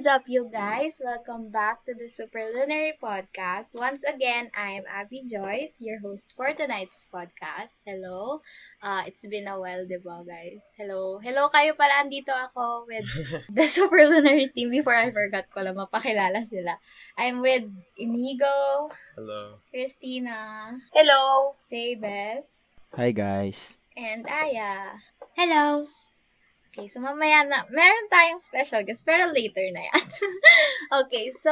is up, you guys? Welcome back to the Superlunar Podcast. Once again, I'm Abby Joyce, your host for tonight's podcast. Hello. Uh, it's been a while, di ba, guys? Hello. Hello kayo pala. Andito ako with the Superlunar team. Before I forgot ko lang, mapakilala sila. I'm with Inigo. Hello. Christina. Hello. Jabez. Hi guys. And Aya. Hello. Okay, so mamaya na, meron tayong special guest, pero later na yan. okay, so,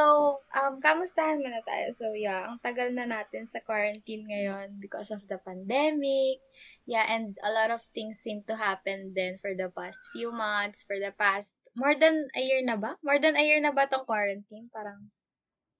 um, kamustahan muna tayo. So, yeah, ang tagal na natin sa quarantine ngayon because of the pandemic. Yeah, and a lot of things seem to happen then for the past few months, for the past, more than a year na ba? More than a year na ba tong quarantine? Parang,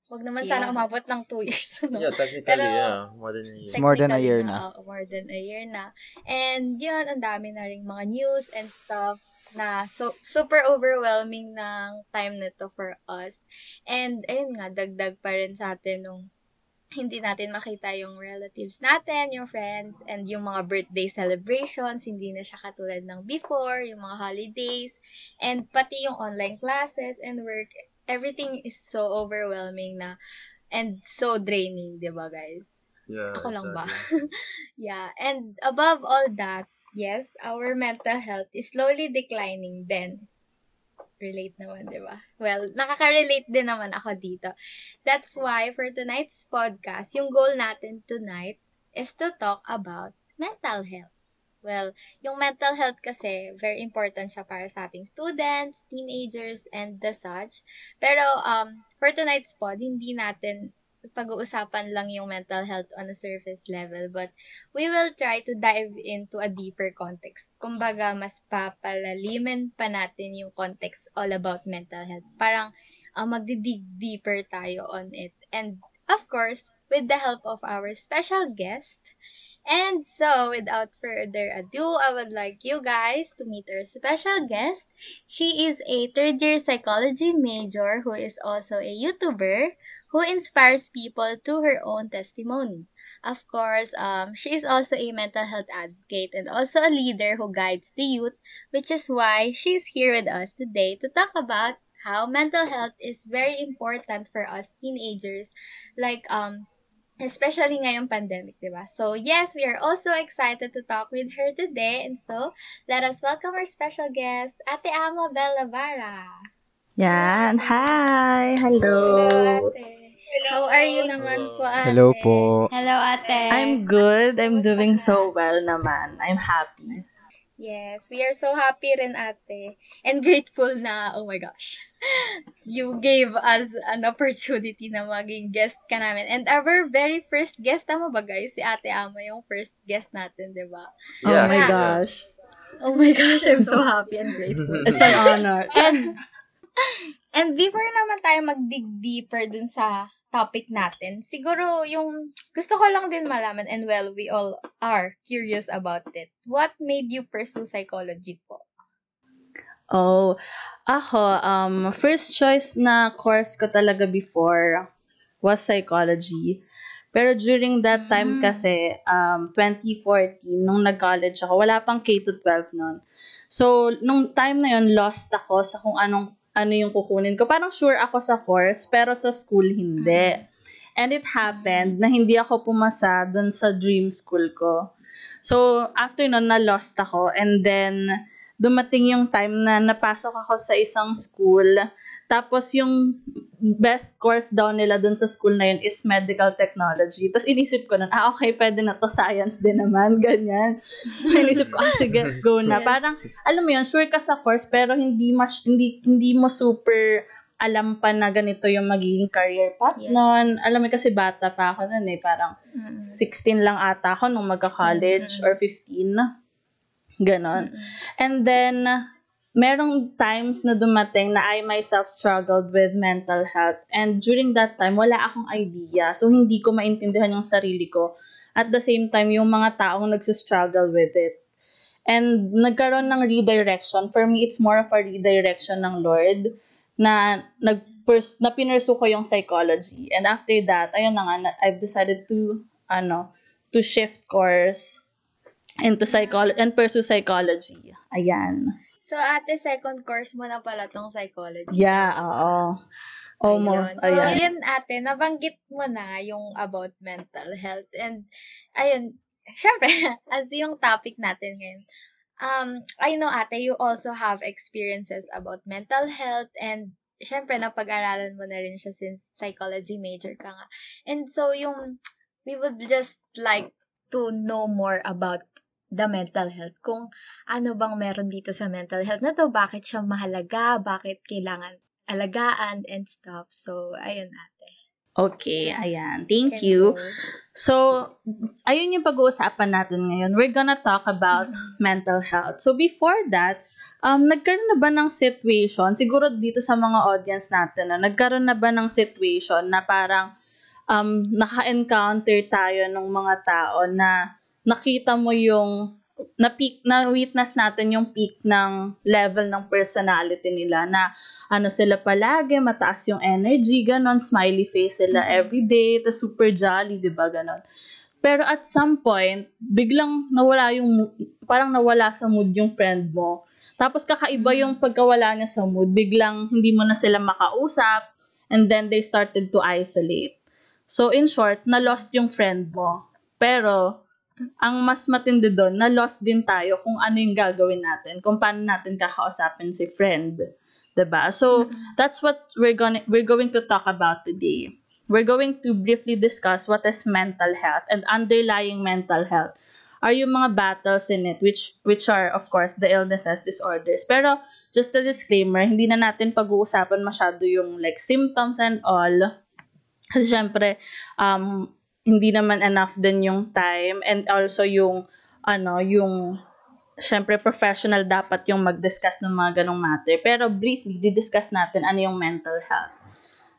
wag naman sana Yeah. umabot ng two years. No? Yeah, technically, Pero- yeah. More than a year. It's more than a year na. oo, more than a year na. And yun, ang dami na rin mga news and stuff na so, super overwhelming ng time na to for us. And ayun nga, dagdag pa rin sa atin nung hindi natin makita yung relatives natin, yung friends, and yung mga birthday celebrations, hindi na siya katulad ng before, yung mga holidays, and pati yung online classes and work, everything is so overwhelming na and so draining, di ba guys? Yeah, Ako lang ba? exactly. Yeah, and above all that, yes, our mental health is slowly declining then. Relate naman, di ba? Well, nakaka-relate din naman ako dito. That's why for tonight's podcast, yung goal natin tonight is to talk about mental health. Well, yung mental health kasi, very important siya para sa ating students, teenagers, and the such. Pero um, for tonight's pod, hindi natin pag-uusapan lang yung mental health on a surface level, but we will try to dive into a deeper context. Kumbaga, mas papalaliman pa natin yung context all about mental health. Parang uh, magdidig deeper tayo on it. And of course, with the help of our special guest. And so, without further ado, I would like you guys to meet our special guest. She is a third year psychology major who is also a YouTuber who inspires people through her own testimony. Of course, um, she is also a mental health advocate and also a leader who guides the youth, which is why she's here with us today to talk about how mental health is very important for us teenagers, like um, especially ngayong pandemic, di ba? So yes, we are also excited to talk with her today, and so let us welcome our special guest, Ate Ama Bella Vara. Yan. Hi. Hello. ate. How are you naman po, ate? Hello po. Hello, ate. I'm good. I'm doing so well naman. I'm happy. Yes, we are so happy rin, ate. And grateful na, oh my gosh, you gave us an opportunity na maging guest ka namin. And our very first guest, tama ba guys? Si ate Ama yung first guest natin, di ba? oh Yeah, my yeah. gosh. Oh my gosh, I'm so happy and grateful. It's an honor. And, and before naman tayo mag-dig deeper dun sa topic natin, siguro yung gusto ko lang din malaman, and well, we all are curious about it. What made you pursue psychology po? Oh, ako, um, first choice na course ko talaga before was psychology. Pero during that time Mm. kasi, um, 2014, nung nag-college ako, wala pang K-12 nun. So, nung time na yun, lost ako sa kung anong ano yung kukunin ko. Parang sure ako sa course, pero sa school hindi. And it happened na hindi ako pumasa dun sa dream school ko. So, after nun, na-lost ako. And then, dumating yung time na napasok ako sa isang school. Tapos, yung best course daw nila dun sa school na yun is medical technology. Tapos, inisip ko nun, ah, okay, pwede na to. Science din naman, ganyan. So, inisip ko, ah, sige, go na. Yes. Parang, alam mo yun, sure ka sa course, pero hindi, mas, hindi, hindi mo super alam pa na ganito yung magiging career path Yes. nun. Alam mo kasi bata pa ako nun eh, parang Mm. 16 lang ata ako nung magka-college 16, or 15. Ganon. Mm-mm. And then, merong times na dumating na I myself struggled with mental health. And during that time, wala akong idea. So, hindi ko maintindihan yung sarili ko. At the same time, yung mga taong nagsistruggle with it. And nagkaroon ng redirection. For me, it's more of a redirection ng Lord na nag na pinursu ko yung psychology. And after that, ayun na nga, I've decided to, ano, to shift course into psychology and pursue psychology. Ayan. So, ate, second course mo na pala tong psychology. Yeah, oo. Almost, Ayun. So, ayan. yun ate, nabanggit mo na yung about mental health. And, ayun, syempre, as yung topic natin ngayon, um, I know ate, you also have experiences about mental health and syempre, napag-aralan mo na rin siya since psychology major ka nga. And so, yung, we would just like to know more about the mental health. Kung ano bang meron dito sa mental health na to, bakit siya mahalaga, bakit kailangan alagaan and stuff. So, ayun ate. Okay, ayan. Thank you. So, ayun yung pag-uusapan natin ngayon. We're gonna talk about mental health. So, before that, um, nagkaroon na ba ng situation, siguro dito sa mga audience natin, no, nagkaroon na ba ng situation na parang um, naka-encounter tayo ng mga tao na nakita mo yung na peak na witness natin yung peak ng level ng personality nila na ano sila palagi, mataas yung energy, ganon, smiley face sila Mhm. everyday, ta super jolly, 'di ba, ganon. Pero at some point, biglang nawala yung parang nawala sa mood yung friend mo. Tapos kakaiba yung pagkawala niya sa mood, biglang hindi mo na sila makausap and then they started to isolate. So in short, na-lost yung friend mo. Pero ang mas matindi doon, na-lost din tayo kung ano yung gagawin natin, kung paano natin kakausapin si friend. 'Di ba? So, that's what we're going we're going to talk about today. We're going to briefly discuss what is mental health and underlying mental health are yung mga battles in it which which are of course the illnesses disorders pero just a disclaimer hindi na natin pag-uusapan masyado yung like symptoms and all kasi syempre um hindi naman enough din yung time and also yung ano yung syempre professional dapat yung mag-discuss ng mga ganong matter. Pero briefly di-discuss natin ano yung mental health.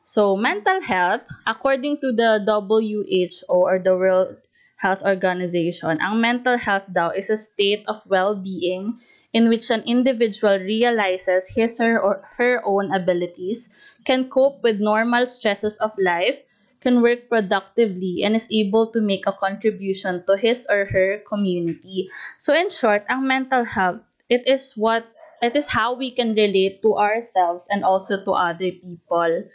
So, mental health, according to the WHO or the World Health Organization, ang mental health daw is a state of well-being in which an individual realizes his or or her own abilities, can cope with normal stresses of life, can work productively, and is able to make a contribution to his or her community. So, in short, ang mental health, it is what it is how we can relate to ourselves and also to other people.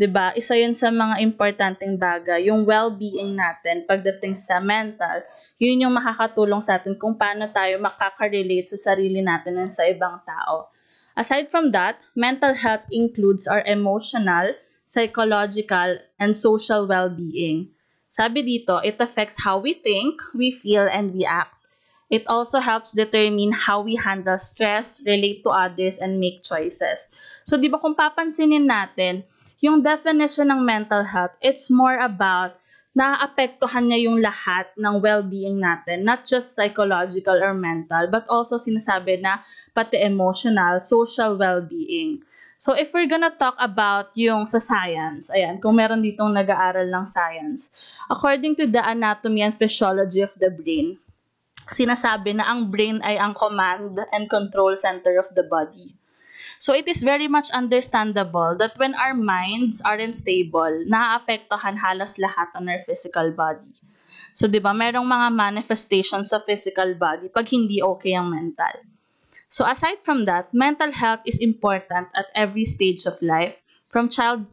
'di ba? Isa 'yun sa mga importanteng bagay, yung well-being natin pagdating sa mental. 'Yun yung makakatulong sa atin kung paano tayo makaka-relate sa sarili natin and sa ibang tao. Aside from that, mental health includes our emotional, psychological, and social well-being. Sabi dito, it affects how we think, we feel, and we act. It also helps determine how we handle stress, relate to others, and make choices. So, di ba kung papansinin natin, yung definition ng mental health, it's more about naapektuhan niya yung lahat ng well-being natin, not just psychological or mental, but also sinasabi na pati emotional, social well-being. So, if we're gonna talk about yung sa science, ayan, kung meron ditong nag-aaral ng science, according to the anatomy and physiology of the brain, sinasabi na ang brain ay ang command and control center of the body. So it is very much understandable that when our minds aren't stable, naaapektuhan halos lahat on our physical body. So 'di ba, merong mga manifestations sa physical body pag hindi okay ang mental. So aside from that, mental health is important at every stage of life from child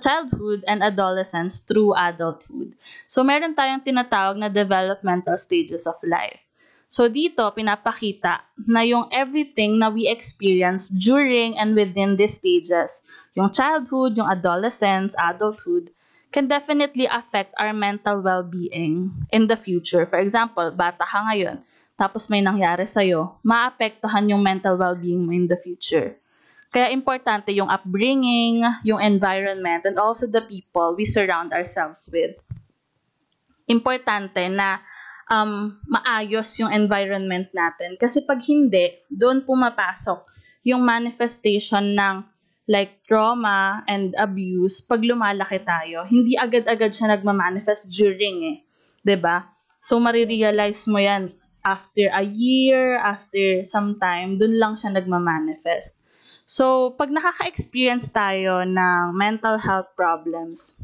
childhood and adolescence through adulthood. So meron tayong tinatawag na developmental stages of life. So dito, pinapakita na yung everything na we experience during and within these stages, yung childhood, yung adolescence, adulthood, can definitely affect our mental well-being in the future. For example, bata ka ngayon, tapos may nangyari sa'yo, maapektuhan yung mental well-being mo in the future. Kaya importante yung upbringing, yung environment, and also the people we surround ourselves with. Importante na um, maayos yung environment natin. Kasi pag hindi, doon pumapasok yung manifestation ng like trauma and abuse pag lumalaki tayo. Hindi agad-agad siya nagmamanifest during eh. ba? So, marirealize mo yan after a year, after some time, dun lang siya nagmamanifest. So, pag nakaka-experience tayo ng mental health problems,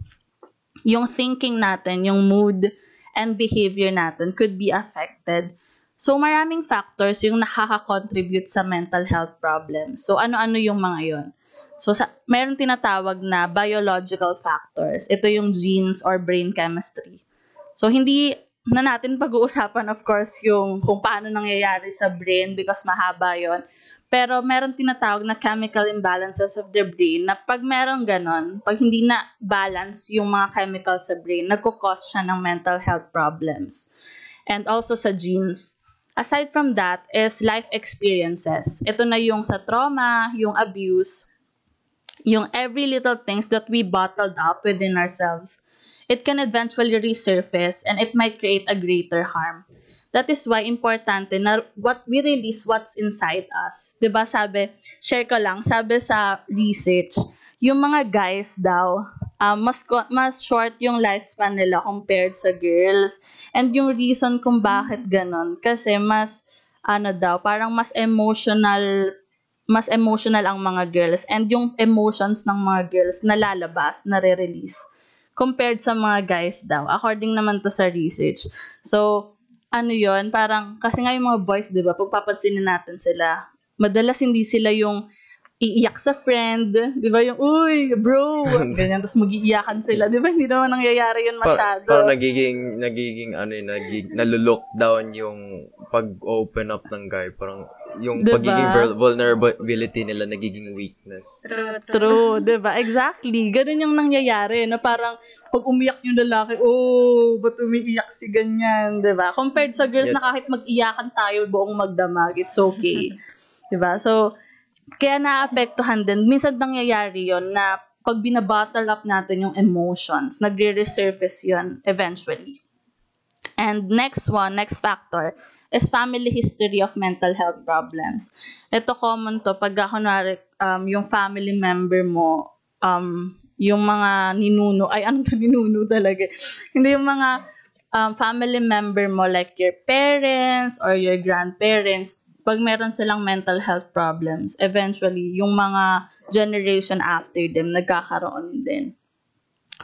yung thinking natin, yung mood, and behavior natin could be affected. So, maraming factors yung nakaka-contribute sa mental health problems. So, ano-ano yung mga yon? So, sa, meron tinatawag na biological factors. Ito yung genes or brain chemistry. So, hindi na natin pag-uusapan, of course, yung kung paano nangyayari sa brain because mahaba yon. Pero meron tinatawag na chemical imbalances of the brain na pag meron ganon, pag hindi na balance yung mga chemicals sa brain, nagkukause siya ng mental health problems. And also sa genes. Aside from that is life experiences. Ito na yung sa trauma, yung abuse, yung every little things that we bottled up within ourselves. It can eventually resurface and it might create a greater harm. That is why importante na what we release what's inside us. ba sabi, share ko lang, sabi sa research, yung mga guys daw, um, mas mas short yung lifespan nila compared sa girls. And yung reason kung bakit ganon kasi mas ano daw, parang mas emotional mas emotional ang mga girls and yung emotions ng mga girls nalalabas, nare-release compared sa mga guys daw according naman to sa research. So, ano yon parang, kasi nga yung mga boys, di ba, pagpapansinin natin sila, madalas hindi sila yung iiyak sa friend, di ba, yung, uy, bro, ganyan, tapos mag-iiyakan sila, di ba, hindi naman nangyayari yun masyado. Pa- parang nagiging, nagiging, ano yun, nagiging, nalulook down yung pag-open up ng guy, parang, yung Diba? pagiging vul- vulnerability nila nagiging weakness. True, true. True, 'di ba? Exactly. Ganun yung nangyayari na parang pag umiyak yung lalaki, oh, ba't umiiyak si ganyan, 'di ba? Compared sa girls Yeah. na kahit mag-iyakan tayo buong magdamag, it's okay. 'Di ba? So kaya naapektuhan din. Minsan nangyayari 'yon na pag binabottle up natin yung emotions, nagre-resurface 'yon eventually. And next one, next factor, is family history of mental health problems. Ito common to pag kunwari um, yung family member mo um, yung mga ninuno, ay ano to ninuno talaga, hindi yung mga um, family member mo like your parents or your grandparents, pag meron silang mental health problems, eventually, yung mga generation after them, nagkakaroon din.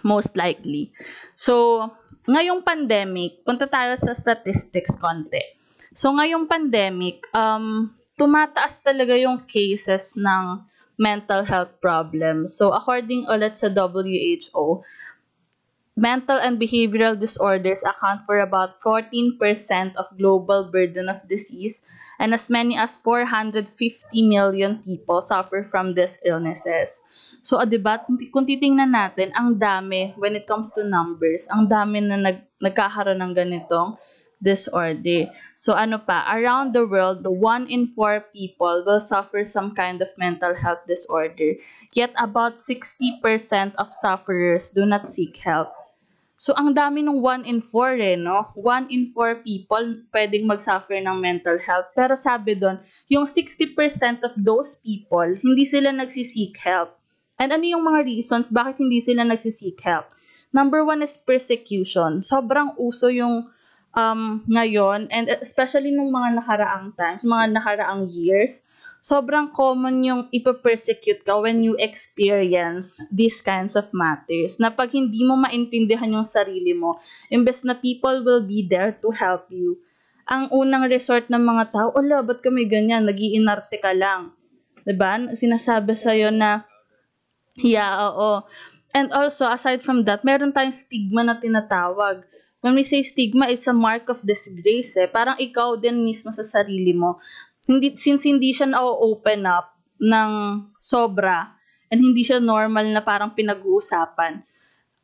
Most likely. So, ngayong pandemic, punta tayo sa statistics konti. So, ngayong pandemic, um, tumataas talaga yung cases ng mental health problems. So, according ulit sa WHO, mental and behavioral disorders account for about 14% of global burden of disease and as many as 450 million people suffer from these illnesses. So, ah, diba, kung titingnan natin, ang dami, when it comes to numbers, ang dami na nag, nagkakaroon ng ganitong disorder. So, ano pa, around the world, the one in four people will suffer some kind of mental health disorder. Yet, about 60% of sufferers do not seek help. So, ang dami ng 1 in 4 eh, no? 1 in 4 people pwedeng mag-suffer ng mental health. Pero sabi doon, yung 60% of those people, hindi sila nagsisik help. And ano yung mga reasons bakit hindi sila nagsisik help? Number one is persecution. Sobrang uso yung um, ngayon, and especially nung mga nakaraang times, mga nakaraang years, sobrang common yung ipapersecute ka when you experience these kinds of matters. Na pag hindi mo maintindihan yung sarili mo, imbes na people will be there to help you, ang unang resort ng mga tao, ala, ba't kami ganyan? Nagiinarte ka lang. ba? Sinasabi sa'yo na, yeah, oo. And also, aside from that, meron tayong stigma na tinatawag. When we say stigma, it's a mark of disgrace eh. Parang ikaw din mismo sa sarili mo. Hindi, since hindi siya na-open up ng sobra and hindi siya normal na parang pinag-uusapan,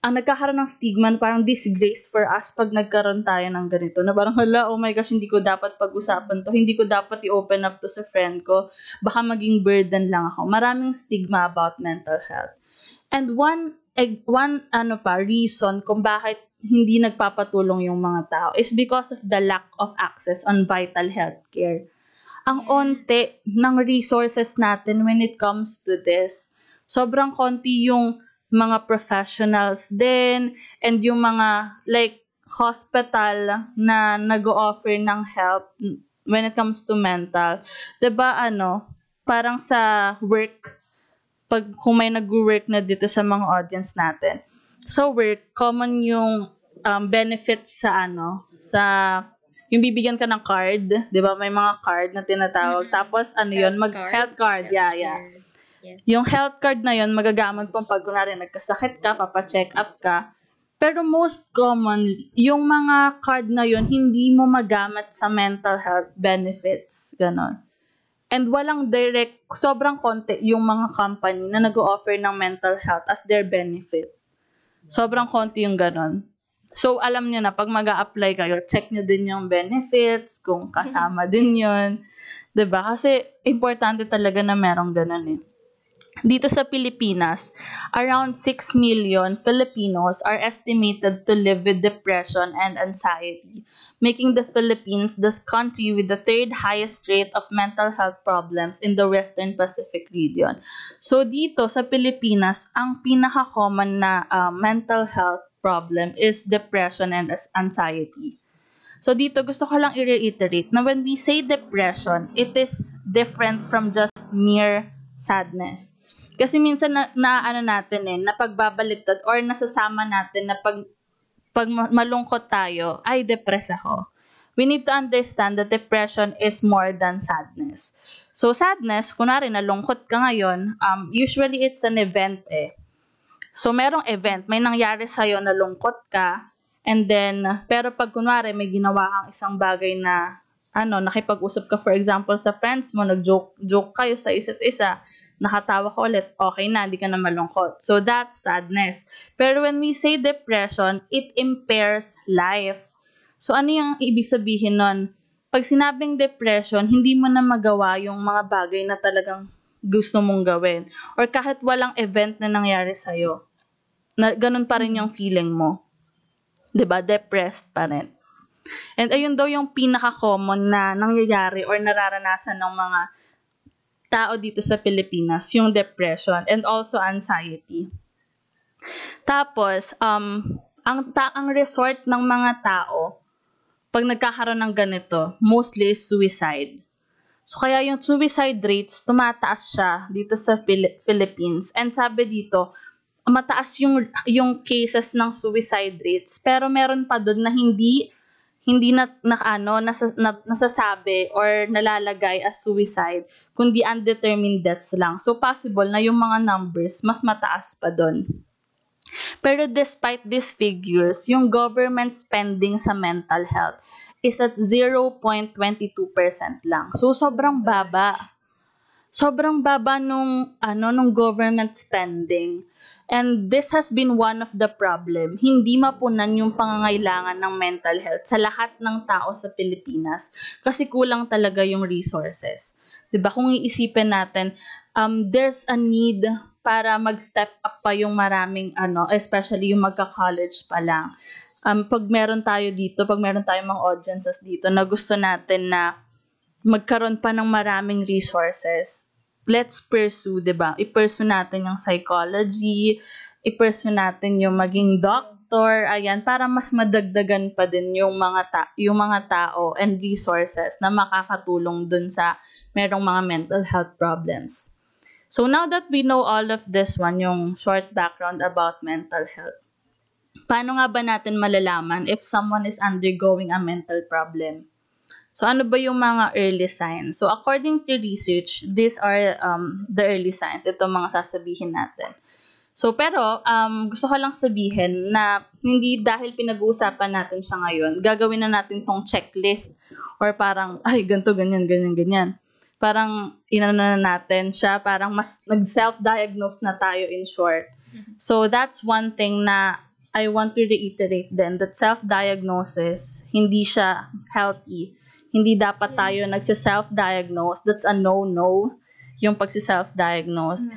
ang nagkakaroon ng stigma na parang disgrace for us pag nagkaroon tayo ng ganito. Na parang, hala, oh my gosh, hindi ko dapat pag-usapan to. Hindi ko dapat i-open up to sa friend ko. Baka maging burden lang ako. Maraming stigma about mental health. And one, eh, one ano pa, reason kung bakit hindi nagpapatulong yung mga tao is because of the lack of access on vital healthcare. Ang onte ng resources natin when it comes to this. Sobrang konti yung mga professionals din and yung mga like hospital na nag-offer ng help when it comes to mental. 'Di ba ano, parang sa work pag kung may nag-work na dito sa mga audience natin. Sa work, common yung um, benefits sa ano, sa yung bibigyan ka ng card, 'di ba? May mga card na tinatawag. Mhm. Tapos ano 'yun, mag card. health card. Yeah, yeah. Healthcare. Yes. Yung health card na 'yon magagamit pang pag kunwari nagkasakit ka, papa-check up ka. Pero most common, yung mga card na 'yon hindi mo magamit sa mental health benefits, ganon. And walang direct, sobrang konti yung mga company na nag-offer ng mental health as their benefit. Sobrang konti yung ganon. So, alam niyo na, pag mag apply kayo, check niyo din yung benefits, kung kasama din yun. ba Kasi, importante talaga na merong ganon eh. Dito sa Pilipinas, around 6 million Filipinos are estimated to live with depression and anxiety, making the Philippines the country with the third highest rate of mental health problems in the Western Pacific region. So dito sa Pilipinas, ang pinaka-common na uh, mental health problem is depression and anxiety. So dito gusto ko lang i-reiterate na when we say depression, it is different from just mere sadness. Kasi minsan na, na ano natin eh, na pagbabaliktad or nasasama natin na pag, pag ma- malungkot tayo, ay depress ako. We need to understand that depression is more than sadness. So sadness, kunwari nalungkot ka ngayon, um, usually it's an event eh. So merong event, may nangyari sa'yo, nalungkot ka, and then, pero pag kunwari may ginawa kang isang bagay na, ano, nakipag-usap ka for example sa friends mo, nag-joke joke kayo sa isa't isa, nakatawa ka ulit, okay na, hindi ka na malungkot. So, that's sadness. Pero when we say depression, it impairs life. So, ano yung ibig sabihin nun? Pag sinabing depression, hindi mo na magawa yung mga bagay na talagang gusto mong gawin. Or kahit walang event na nangyari sa'yo, na, ganun pa rin yung feeling mo. 'Di ba Depressed pa rin. And ayun daw yung pinaka-common na nangyayari or nararanasan ng mga tao dito sa Pilipinas, yung depression and also anxiety. Tapos, um, ang, ta- ang resort ng mga tao, pag nagkakaroon ng ganito, mostly is suicide. So, kaya yung suicide rates, tumataas siya dito sa Pili- Philippines. And sabi dito, mataas yung, yung cases ng suicide rates, pero meron pa doon na hindi hindi na, na ano nasa, na, nasasabi or nalalagay as suicide kundi undetermined deaths lang. So possible na yung mga numbers mas mataas pa doon. Pero despite these figures, yung government spending sa mental health is at 0.22% lang. So sobrang baba. Sobrang baba nung ano nung government spending. And this has been one of the problem. Hindi mapunan yung pangangailangan ng mental health sa lahat ng tao sa Pilipinas kasi kulang talaga yung resources. 'Di ba? Kung iisipin natin, um there's a need para mag-step up pa yung maraming ano, especially yung magka-college pa lang. Um pag meron tayo dito, pag meron tayong mga audiences dito na gusto natin na magkaroon pa ng maraming resources, let's pursue, 'di ba? I-pursue natin yung psychology, i-pursue natin yung maging doctor, ayan, para mas madagdagan pa din yung mga ta- yung mga tao and resources na makakatulong dun sa merong mga mental health problems. So now that we know all of this one, yung short background about mental health, paano nga ba natin malalaman if someone is undergoing a mental problem? So, ano ba yung mga early signs? So, according to research, these are um, the early signs. Ito mga sasabihin natin. So, pero, um, gusto ko lang sabihin na hindi dahil pinag-uusapan natin siya ngayon, gagawin na natin tong checklist or parang, ay, ganto ganyan, ganyan, ganyan. Parang, inano na natin siya, parang mas nag-self-diagnose na tayo in short. So, that's one thing na I want to reiterate then that self-diagnosis, hindi siya healthy hindi dapat tayo nagsi-self-diagnose. That's a no-no, yung pagsi-self-diagnose.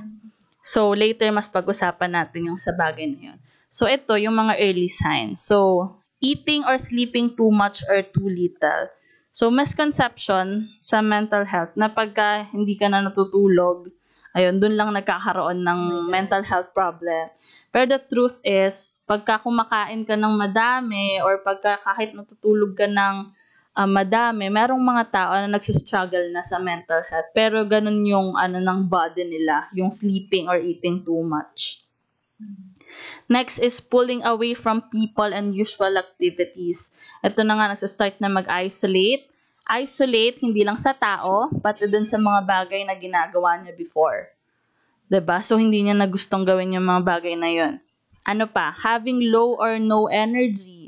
So, later, mas pag-usapan natin yung sa bagay na yun. So, ito, yung mga early signs. So, eating or sleeping too much or too little. So, misconception sa mental health na pagka hindi ka na natutulog, ayun, dun lang nagkakaroon ng mental health problem. Pero the truth is, pagka kumakain ka ng madami or pagka kahit natutulog ka ng uh, madami, merong mga tao na nagsistruggle na sa mental health. Pero ganun yung ano ng body nila, yung sleeping or eating too much. Next is pulling away from people and usual activities. Ito na nga, nagsastart na mag-isolate. Isolate, hindi lang sa tao, pati dun sa mga bagay na ginagawa niya before. ba So, hindi niya na gustong gawin yung mga bagay na yon. Ano pa? Having low or no energy.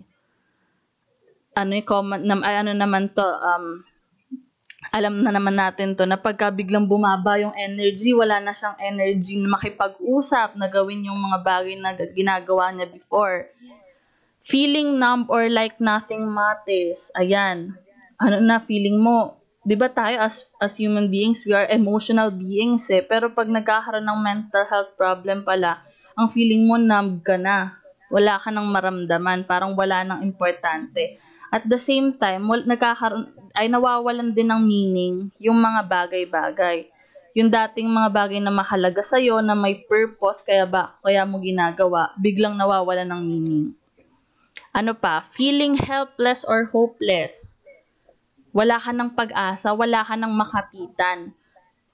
Ano yung common, na, ay, ano naman to, um, alam na naman natin to na pagka biglang bumaba yung energy, wala na siyang energy na makipag-usap, na gawin yung mga bagay na ginagawa niya before. Feeling numb or like nothing matters. Ayan. Ano na feeling mo? 'Di ba tayo as as human beings, we are emotional beings eh. Pero pag nagkakaroon ng mental health problem pala, ang feeling mo numb ka na wala ka nang maramdaman, parang wala nang importante. At the same time, wal, nagkakaroon, ay nawawalan din ng meaning yung mga bagay-bagay. Yung dating mga bagay na mahalaga sa'yo, na may purpose, kaya ba, kaya mo ginagawa, biglang nawawalan ng meaning. Ano pa? Feeling helpless or hopeless. Wala ka ng pag-asa, wala ka ng makapitan.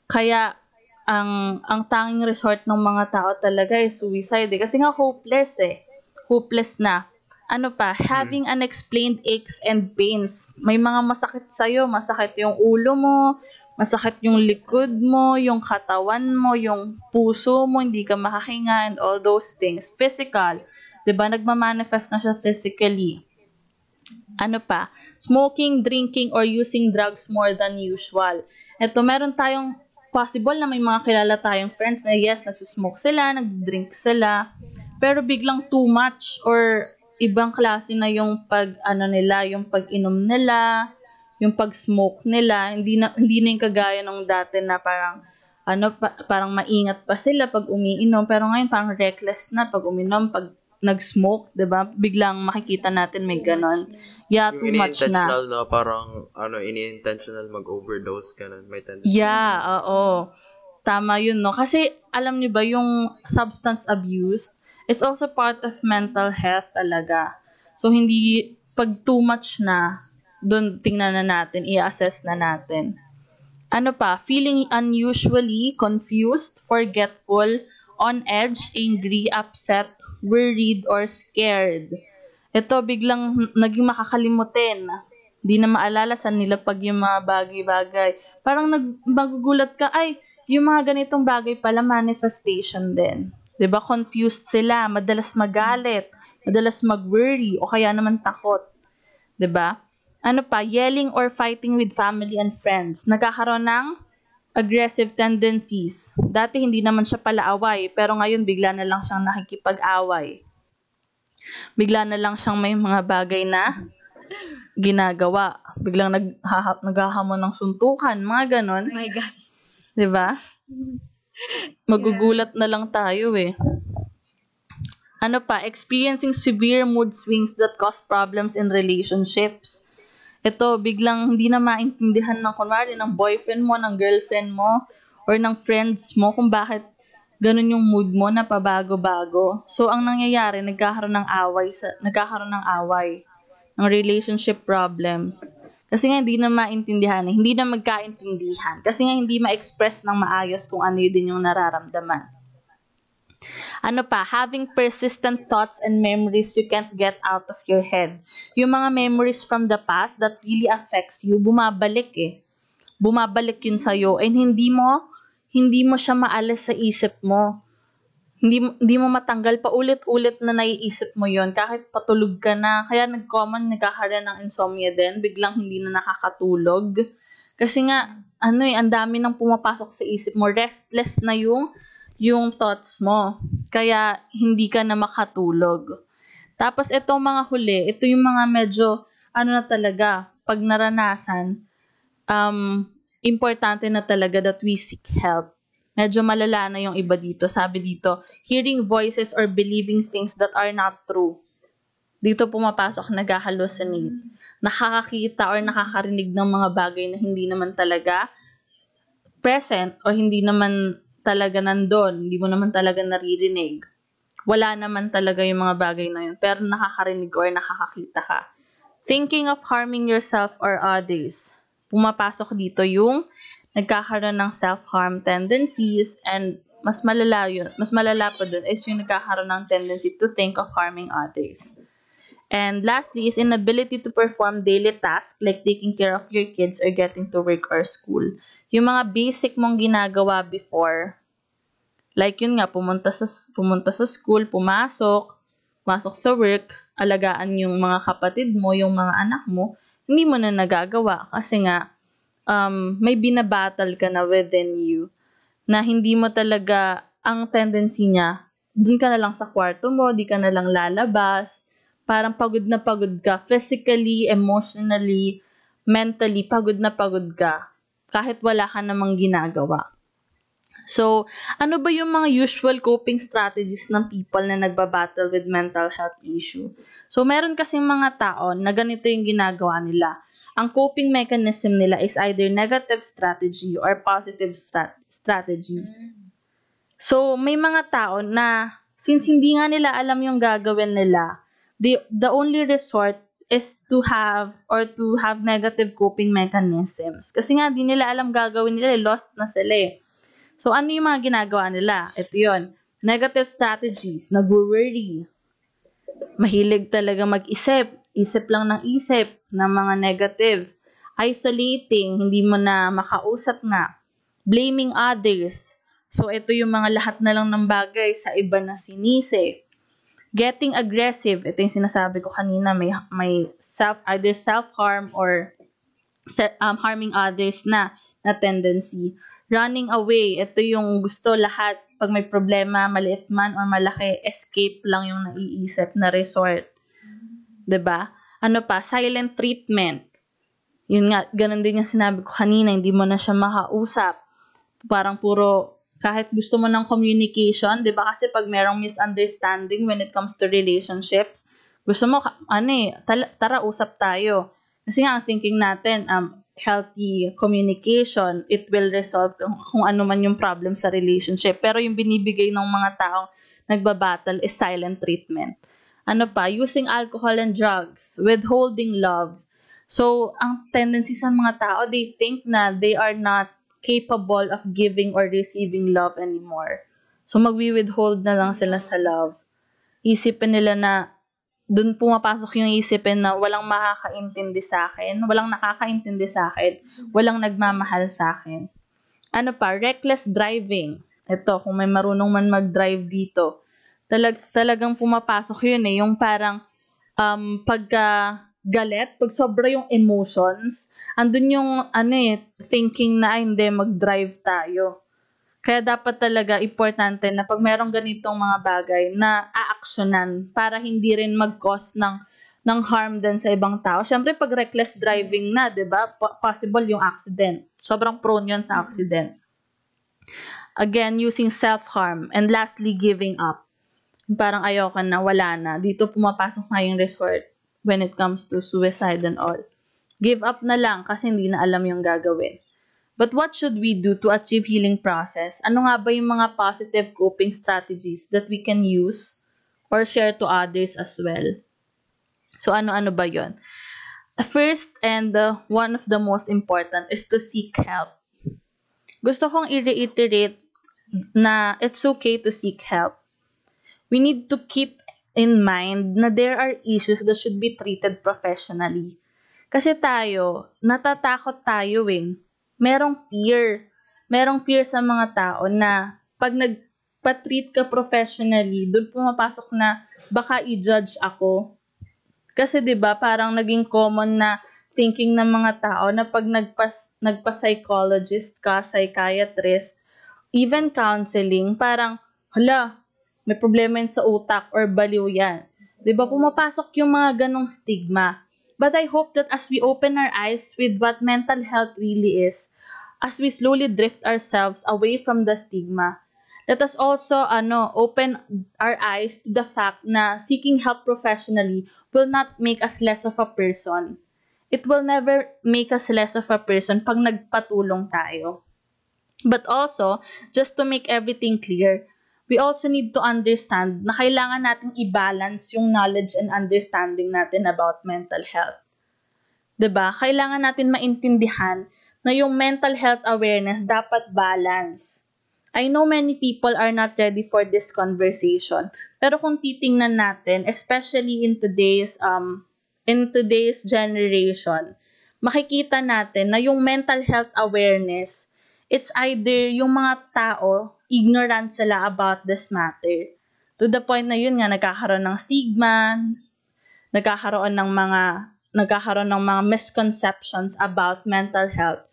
Kaya, ang ang tanging resort ng mga tao talaga is suicide eh. Kasi nga hopeless eh hopeless na. Ano pa, having unexplained aches and pains. May mga masakit sa'yo, masakit yung ulo mo, masakit yung likod mo, yung katawan mo, yung puso mo, hindi ka makahinga, and all those things. Physical. 'di ba Nagma-manifest na siya physically. Ano pa? Smoking, drinking, or using drugs more than usual. Ito, meron tayong possible na may mga kilala tayong friends na yes, nagsusmoke sila, nagdrink sila, pero biglang too much or ibang klase na yung pag ano nila, yung pag-inom nila, yung pag-smoke nila, hindi na hindi na yung kagaya nung dati na parang ano pa, parang maingat pa sila pag umiinom pero ngayon parang reckless na pag uminom pag nag-smoke, 'di ba? Biglang makikita natin may ganon. Yeah, too much na. intentional na parang ano ini-intentional mag-overdose ka na may tendency. Yeah, oo. Tama 'yun, no? Kasi alam niyo ba yung substance abuse, it's also part of mental health talaga. So, hindi, pag too much na, doon tingnan na natin, i-assess na natin. Ano pa? Feeling unusually confused, forgetful, on edge, angry, upset, worried, or scared. Ito, biglang naging makakalimutin. Hindi na maalala sa nila pag yung mga bagay-bagay. Parang nag, magugulat ka, ay, yung mga ganitong bagay pala manifestation din. 'Di ba? Confused sila, madalas magalit, madalas mag-worry o kaya naman takot. 'Di ba? Ano pa, yelling or fighting with family and friends. Nagkakaroon ng aggressive tendencies. Dati hindi naman siya pala away, pero ngayon bigla na lang siyang nakikipag-away. Bigla na lang siyang may mga bagay na ginagawa. Biglang nag naghahamon ng suntukan, mga ganon. Oh my gosh. 'Di ba? Magugulat na lang tayo eh. Ano pa, experiencing severe mood swings that cause problems in relationships. Ito, biglang hindi na maintindihan ng kunwari ng boyfriend mo, ng girlfriend mo, or ng friends mo kung bakit ganun yung mood mo na pabago-bago. So, ang nangyayari, nagkakaroon ng away, sa, nagkakaroon ng away, ng relationship problems. Kasi nga hindi na maintindihan, eh. hindi na magkaintindihan. Kasi nga hindi ma-express ng maayos kung ano din yung nararamdaman. Ano pa, having persistent thoughts and memories you can't get out of your head. Yung mga memories from the past that really affects you, bumabalik eh. Bumabalik yun sa'yo and hindi mo, hindi mo siya maalis sa isip mo hindi, hindi mo matanggal pa ulit-ulit na naiisip mo yon kahit patulog ka na. Kaya nag-common, nagkakaroon ng insomnia din, biglang hindi na nakakatulog. Kasi nga, ano eh, ang dami nang pumapasok sa isip mo. Restless na yung, yung thoughts mo. Kaya hindi ka na makatulog. Tapos itong mga huli, ito yung mga medyo, ano na talaga, pag naranasan, um, importante na talaga that we seek help medyo malala na yung iba dito. Sabi dito, hearing voices or believing things that are not true. Dito pumapasok nag-hallucinate. Nakakakita or nakakarinig ng mga bagay na hindi naman talaga present o hindi naman talaga nandun. Hindi mo naman talaga naririnig. Wala naman talaga yung mga bagay na yun. Pero nakakarinig or nakakakita ka. Thinking of harming yourself or others. Pumapasok dito yung nagkakaroon ng self-harm tendencies and mas malala yun, mas malala pa dun is yung nagkakaroon ng tendency to think of harming others. And lastly is inability to perform daily tasks like taking care of your kids or getting to work or school. Yung mga basic mong ginagawa before, like yun nga, pumunta sa, pumunta sa school, pumasok, masok sa work, alagaan yung mga kapatid mo, yung mga anak mo, hindi mo na nagagawa kasi nga um, may binabattle ka na within you na hindi mo talaga ang tendency niya, dun ka na lang sa kwarto mo, di ka na lang lalabas, parang pagod na pagod ka, physically, emotionally, mentally, pagod na pagod ka, kahit wala ka namang ginagawa. So, ano ba yung mga usual coping strategies ng people na nagbabattle with mental health issue? So, meron kasing mga tao na ganito yung ginagawa nila. Ang coping mechanism nila is either negative strategy or positive strat- strategy. So, may mga tao na since hindi nga nila alam yung gagawin nila, the, the only resort is to have or to have negative coping mechanisms. Kasi nga, di nila alam gagawin nila, lost na sila eh. So, ano yung mga ginagawa nila? Ito yon Negative strategies, nag-worry. Mahilig talaga mag-isip. Isip lang ng isip ng mga negative. Isolating, hindi mo na makausap nga. Blaming others. So, ito yung mga lahat na lang ng bagay sa iba na sinisi. Getting aggressive, ito yung sinasabi ko kanina, may, may self, either self-harm or um, harming others na, na tendency running away. Ito yung gusto lahat pag may problema, maliit man or malaki, escape lang yung naiisip na resort. 'Di ba? Ano pa? Silent treatment. Yun nga, ganun din yung sinabi ko kanina, hindi mo na siya makausap. Parang puro, kahit gusto mo ng communication, di ba? Kasi pag merong misunderstanding when it comes to relationships, gusto mo, ano eh, tala, tara, usap tayo. Kasi nga, ang thinking natin, um, healthy communication, it will resolve kung, kung ano man yung problem sa relationship. Pero yung binibigay ng mga taong nagbabattle is silent treatment. Ano pa? Using alcohol and drugs, withholding love. So, ang tendency sa mga tao, they think na they are not capable of giving or receiving love anymore. So, magwi-withhold na lang sila sa love. Isipin nila na doon pumapasok yung isipin na walang makakaintindi sa akin, walang nakakaintindi sa akin, walang nagmamahal sa akin. Ano pa? Reckless driving. Ito, kung may marunong man mag-drive dito, talag, talagang pumapasok yun eh, yung parang um, pagka galit, pag sobra yung emotions, andun yung ano eh, thinking na ay, hindi, mag-drive tayo. Kaya dapat talaga importante na pag merong ganitong mga bagay na aaksyonan para hindi rin mag-cause ng ng harm din sa ibang tao. Syempre pag reckless driving na, 'di ba? Possible yung accident. Sobrang prone 'yon sa accident. Again, using self-harm and lastly giving up. Parang ayoko na, wala na. Dito pumapasok nga yung resort when it comes to suicide and all. Give up na lang kasi hindi na alam yung gagawin. But what should we do to achieve healing process? Ano nga ba yung mga positive coping strategies that we can use or share to others as well? So ano-ano ba yon? First and uh, one of the most important is to seek help. Gusto kong i-reiterate na it's okay to seek help. We need to keep in mind na there are issues that should be treated professionally. Kasi tayo, natatakot tayo eh merong fear. Merong fear sa mga tao na pag nagpa-treat ka professionally, doon pumapasok na baka i-judge ako. Kasi 'di ba parang naging common na thinking ng mga tao na pag nagpas nagpa-psychologist ka, psychiatrist, even counseling, parang hala, may problema yan sa utak or baliw yan. 'Di ba pumapasok yung mga ganong stigma. But I hope that as we open our eyes with what mental health really is, as we slowly drift ourselves away from the stigma, let us also ano, open our eyes to the fact na seeking help professionally will not make us less of a person. It will never make us less of a person pag nagpatulong tayo. But also, just to make everything clear, we also need to understand na kailangan nating i-balance yung knowledge and understanding natin about mental health. 'Di ba? Kailangan natin maintindihan na yung mental health awareness dapat balance. I know many people are not ready for this conversation. Pero kung titingnan natin, especially in today's um in today's generation, makikita natin na yung mental health awareness, it's either yung mga tao ignorant sila about this matter. To the point na yun nga nagkakaroon ng stigma, nagkakaroon ng mga nagkakaroon ng mga misconceptions about mental health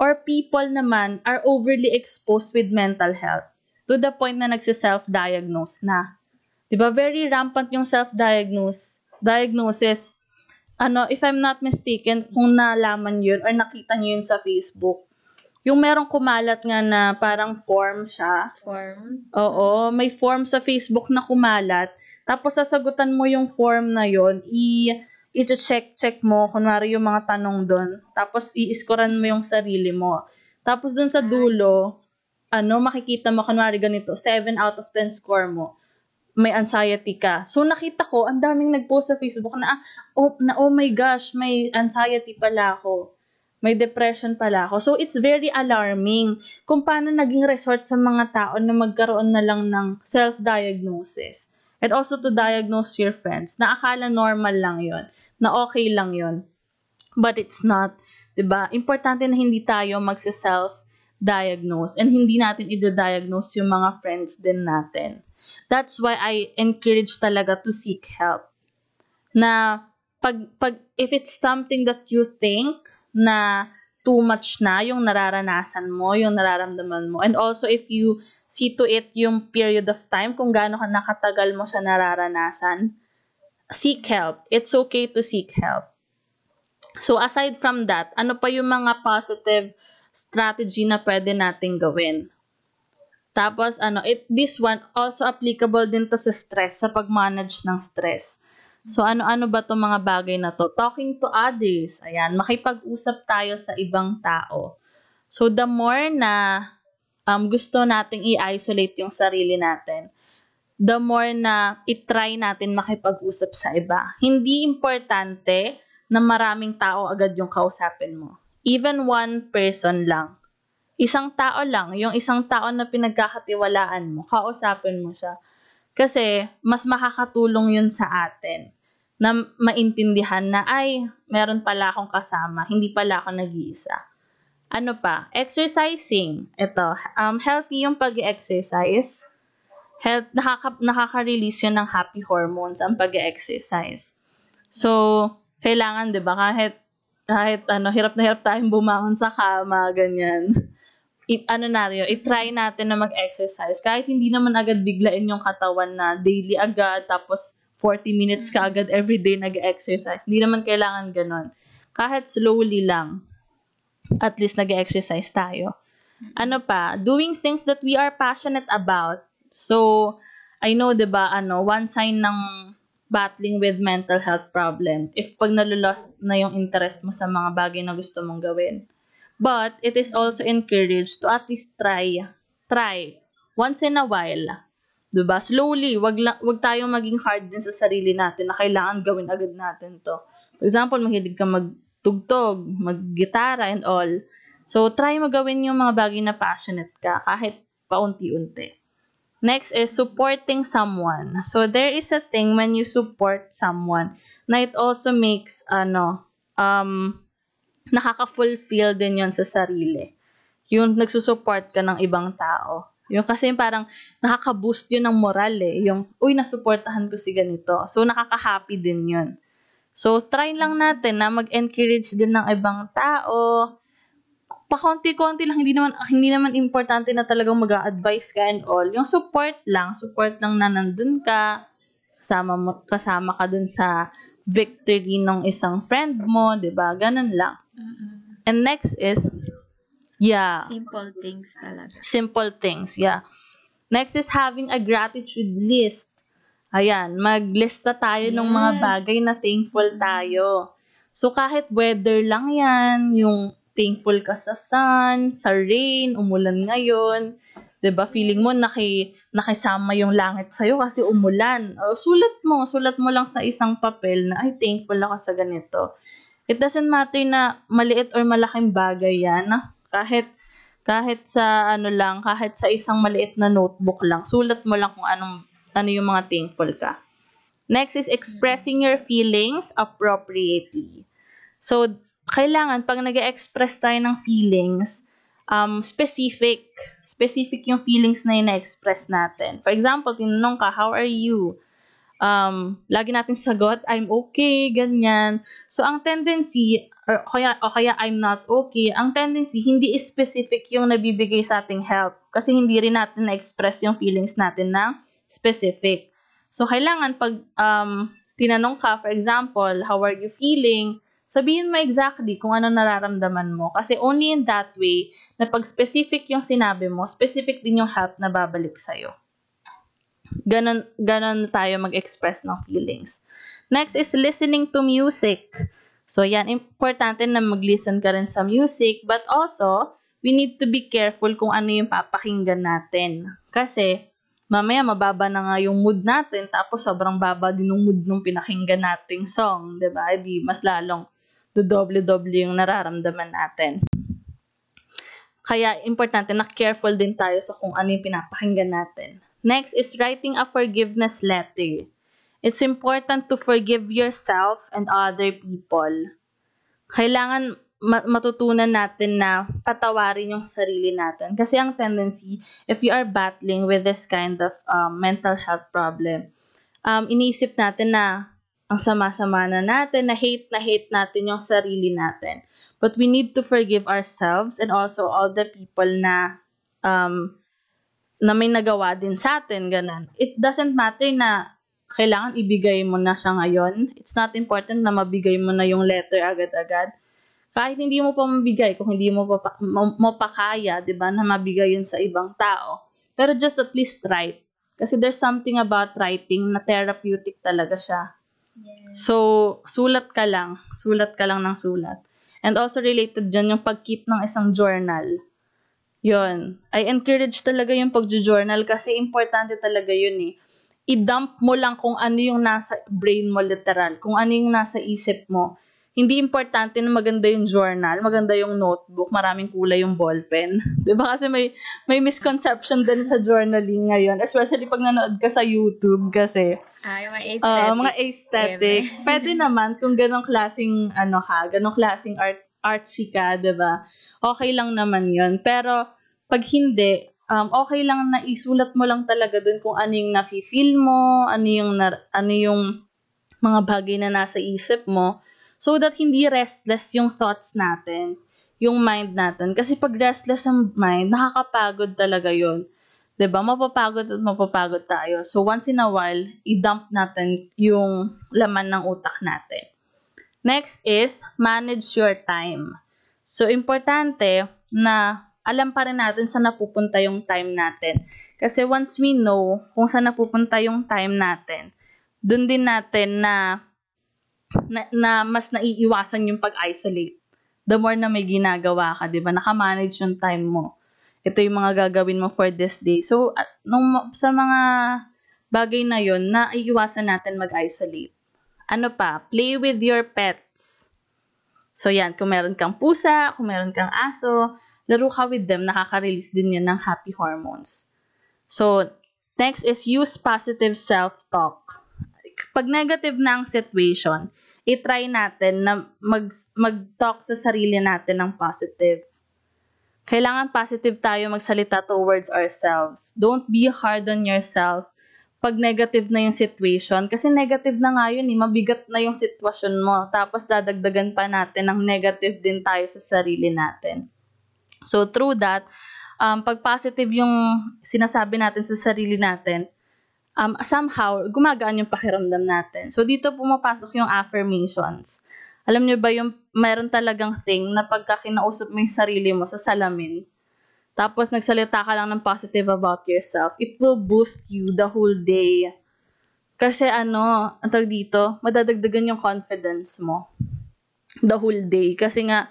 or people naman are overly exposed with mental health to the point na nagsi-self-diagnose na. 'Di ba? Very rampant yung self-diagnose diagnosis. Ano, if I'm not mistaken, kung nalaman yun or nakita niyo yun sa Facebook, yung merong kumalat nga na parang form siya. Form. Oo, may form sa Facebook na kumalat. Tapos sasagutan mo yung form na yon, i i-check check mo kunwari yung mga tanong doon. Tapos i-scorean mo yung sarili mo. Tapos doon sa dulo, ano makikita mo kunwari ganito, 7 out of 10 score mo. May anxiety ka. So nakita ko, ang daming nag-post sa Facebook na, ah, oh, na oh my gosh, may anxiety pala ako. May depression pala ako. So it's very alarming kung paano naging resort sa mga tao na magkaroon na lang ng self-diagnosis. And also to diagnose your friends na akala normal lang yon na okay lang yon But it's not. ba? Importante na hindi tayo magse-self-diagnose and hindi natin i-diagnose yung mga friends din natin. That's why I encourage talaga to seek help. Na pag, pag if it's something that you think na too much na yung nararanasan mo, yung nararamdaman mo. And also, if you see to it yung period of time, kung gaano ka nakatagal mo siya nararanasan, seek help. It's okay to seek help. So, aside from that, ano pa yung mga positive strategy na pwede nating gawin? Tapos, ano, it, this one also applicable din to sa stress, sa pag-manage ng stress. So, ano-ano ba itong mga bagay na to? Talking to others. Ayan, makipag-usap tayo sa ibang tao. So, the more na um, gusto nating i-isolate yung sarili natin, the more na itry natin makipag-usap sa iba. Hindi importante na maraming tao agad yung kausapin mo. Even one person lang. Isang tao lang, yung isang tao na pinagkakatiwalaan mo, kausapin mo siya. Kasi, mas makakatulong yun sa atin na maintindihan na, ay, meron pala akong kasama, hindi pala ako nag-iisa. Ano pa? Exercising. Ito, um, healthy yung pag exercise Health, nakaka, nakaka-release yun ng happy hormones ang pag exercise So, kailangan, di ba, kahit, kahit ano, hirap na hirap tayong bumangon sa kama, ganyan. I, ano natin i-try natin na mag-exercise. Kahit hindi naman agad biglain yung katawan na daily agad, tapos 40 minutes ka agad everyday nag-exercise. Hindi naman kailangan ganon. Kahit slowly lang, at least nag-exercise tayo. Ano pa? Doing things that we are passionate about. So, I know, 'di ba, ano, one sign ng battling with mental health problem if pag nalulost na yung interest mo sa mga bagay na gusto mong gawin. But it is also encouraged to at least try, try once in a while. 'Di ba? Slowly, wag la, wag tayong maging hard din sa sarili natin na kailangan gawin agad natin 'to. For example, mahilig ka magtugtog, maggitara and all. So, try mo gawin yung mga bagay na passionate ka kahit paunti-unti. Next is supporting someone. So there is a thing when you support someone na it also makes ano um nakaka-fulfill din 'yon sa sarili. Yung nagsusupport ka ng ibang tao. Yung kasi parang nakaka-boost yun ng moral eh. Yung, uy, nasuportahan ko si ganito. So, nakaka-happy din yun. So, try lang natin na mag-encourage din ng ibang tao, pakonti-konti lang hindi naman hindi naman importante na talagang mag-a-advise ka and all. Yung support lang, support lang na nandun ka, kasama mo kasama ka dun sa victory ng isang friend mo, 'di ba? Ganun lang. And next is yeah, Simple things talaga. simple things, yeah. Next is having a gratitude list. Ayan, maglista tayo ng mga Yes. bagay na thankful tayo. So kahit weather lang 'yan, yung thankful ka sa sun, sa rain, umulan ngayon. ba Feeling mo naki, nakisama yung langit sa'yo kasi umulan. O, sulat mo, sulat mo lang sa isang papel na, ay, thankful ako sa ganito. It doesn't matter na maliit or malaking bagay yan. ah. Kahit Kahit sa ano lang, kahit sa isang maliit na notebook lang, sulat mo lang kung anong ano yung mga thankful ka. Next is expressing your feelings appropriately. So, kailangan pag nag express tayo ng feelings, um, specific. Specific yung feelings na ina-express natin. For example, tinanong ka, how are you? Um, lagi nating sagot, I'm okay, ganyan. So, ang tendency, or kaya, o kaya I'm not okay, ang tendency, hindi specific yung nabibigay sa ating help. Kasi hindi rin natin na-express yung feelings natin ng specific. So, kailangan pag um, tinanong ka, for example, how are you feeling? Sabihin mo exactly kung ano nararamdaman mo. Kasi only in that way, na pag specific yung sinabi mo, specific din yung help na babalik sa'yo. Ganon, ganon tayo mag-express ng feelings. Next is listening to music. So, yan, importante na mag-listen ka rin sa music, but also, we need to be careful kung ano yung papakinggan natin. Kasi, mamaya mababa na nga yung mood natin, tapos sobrang baba din yung mood nung pinakinggan nating song, di ba? Di mas lalong doble-doble yung nararamdaman natin. Kaya, importante na careful din tayo sa kung ano yung pinapakinggan natin. Next is writing a forgiveness letter. It's important to forgive yourself and other people. Kailangan matutunan natin na patawarin yung sarili natin. Kasi ang tendency, if you are battling with this kind of um, mental health problem, um, iniisip natin na ang sama-sama na natin, na hate na hate natin yung sarili natin. But we need to forgive ourselves and also all the people na um, na may nagawa din sa atin, ganun. It doesn't matter na kailangan ibigay mo na siya ngayon. It's not important na mabigay mo na yung letter agad-agad. Kahit hindi mo pa mabigay, kung hindi mo pa, mo, mo pa kaya, di ba, na mabigay yun sa ibang tao. Pero just at least write. Kasi there's something about writing na therapeutic talaga siya. Yes. So, sulat ka lang. Sulat ka lang ng sulat. And also related dyan yung pag-keep ng isang journal. Yun. I encourage talaga yung pag-journal kasi importante talaga yun eh. I-dump mo lang kung ano yung nasa brain mo literal, kung ano yung nasa isip mo. Hindi importante na maganda yung journal, maganda yung notebook, maraming kulay yung ballpen. ba kasi may may misconception din sa journaling ngayon, especially pag nanood ka sa YouTube kasi yung mga aesthetic. mga aesthetic. Pwede naman kung ganong klaseng ano ka, ganong klaseng art artsy ka, 'di ba? Okay lang naman 'yon. Pero pag hindi, um, okay lang na isulat mo lang talaga dun kung ano yung nafi-feel mo, ano yung nar- ano yung mga bagay na nasa isip mo so that hindi restless yung thoughts natin, yung mind natin. Kasi pag restless ang mind, nakakapagod talaga 'yon. 'Di ba? Mapapagod at mapapagod tayo. So once in a while, i-dump natin yung laman ng utak natin. Next is manage your time. So importante na alam pa rin natin saan napupunta yung time natin. Kasi once we know kung saan napupunta yung time natin, dun din natin na na, na mas naiiwasan yung pag-isolate. The more na may ginagawa ka, di ba? Nakamanage yung time mo ito yung mga gagawin mo for this day. So, at, nung, sa mga bagay na yon na iiwasan natin mag-isolate. Ano pa? Play with your pets. So, yan. Kung meron kang pusa, kung meron kang aso, laro ka with them. Nakaka-release din yan ng happy hormones. So, next is use positive self-talk. Pag negative na ang situation, i-try natin na mag, mag-talk sa sarili natin ng positive kailangan positive tayo magsalita towards ourselves. Don't be hard on yourself pag negative na yung situation. Kasi negative na nga yun, eh. mabigat na yung sitwasyon mo. Tapos dadagdagan pa natin ng negative din tayo sa sarili natin. So through that, um, pag positive yung sinasabi natin sa sarili natin, um, somehow, gumagaan yung pakiramdam natin. So dito pumapasok yung affirmations. Alam niyo ba yung meron talagang thing na pagka kinausap mo yung sarili mo sa salamin, tapos nagsalita ka lang ng positive about yourself, it will boost you the whole day. Kasi ano, ang tawag dito, madadagdagan yung confidence mo the whole day. Kasi nga,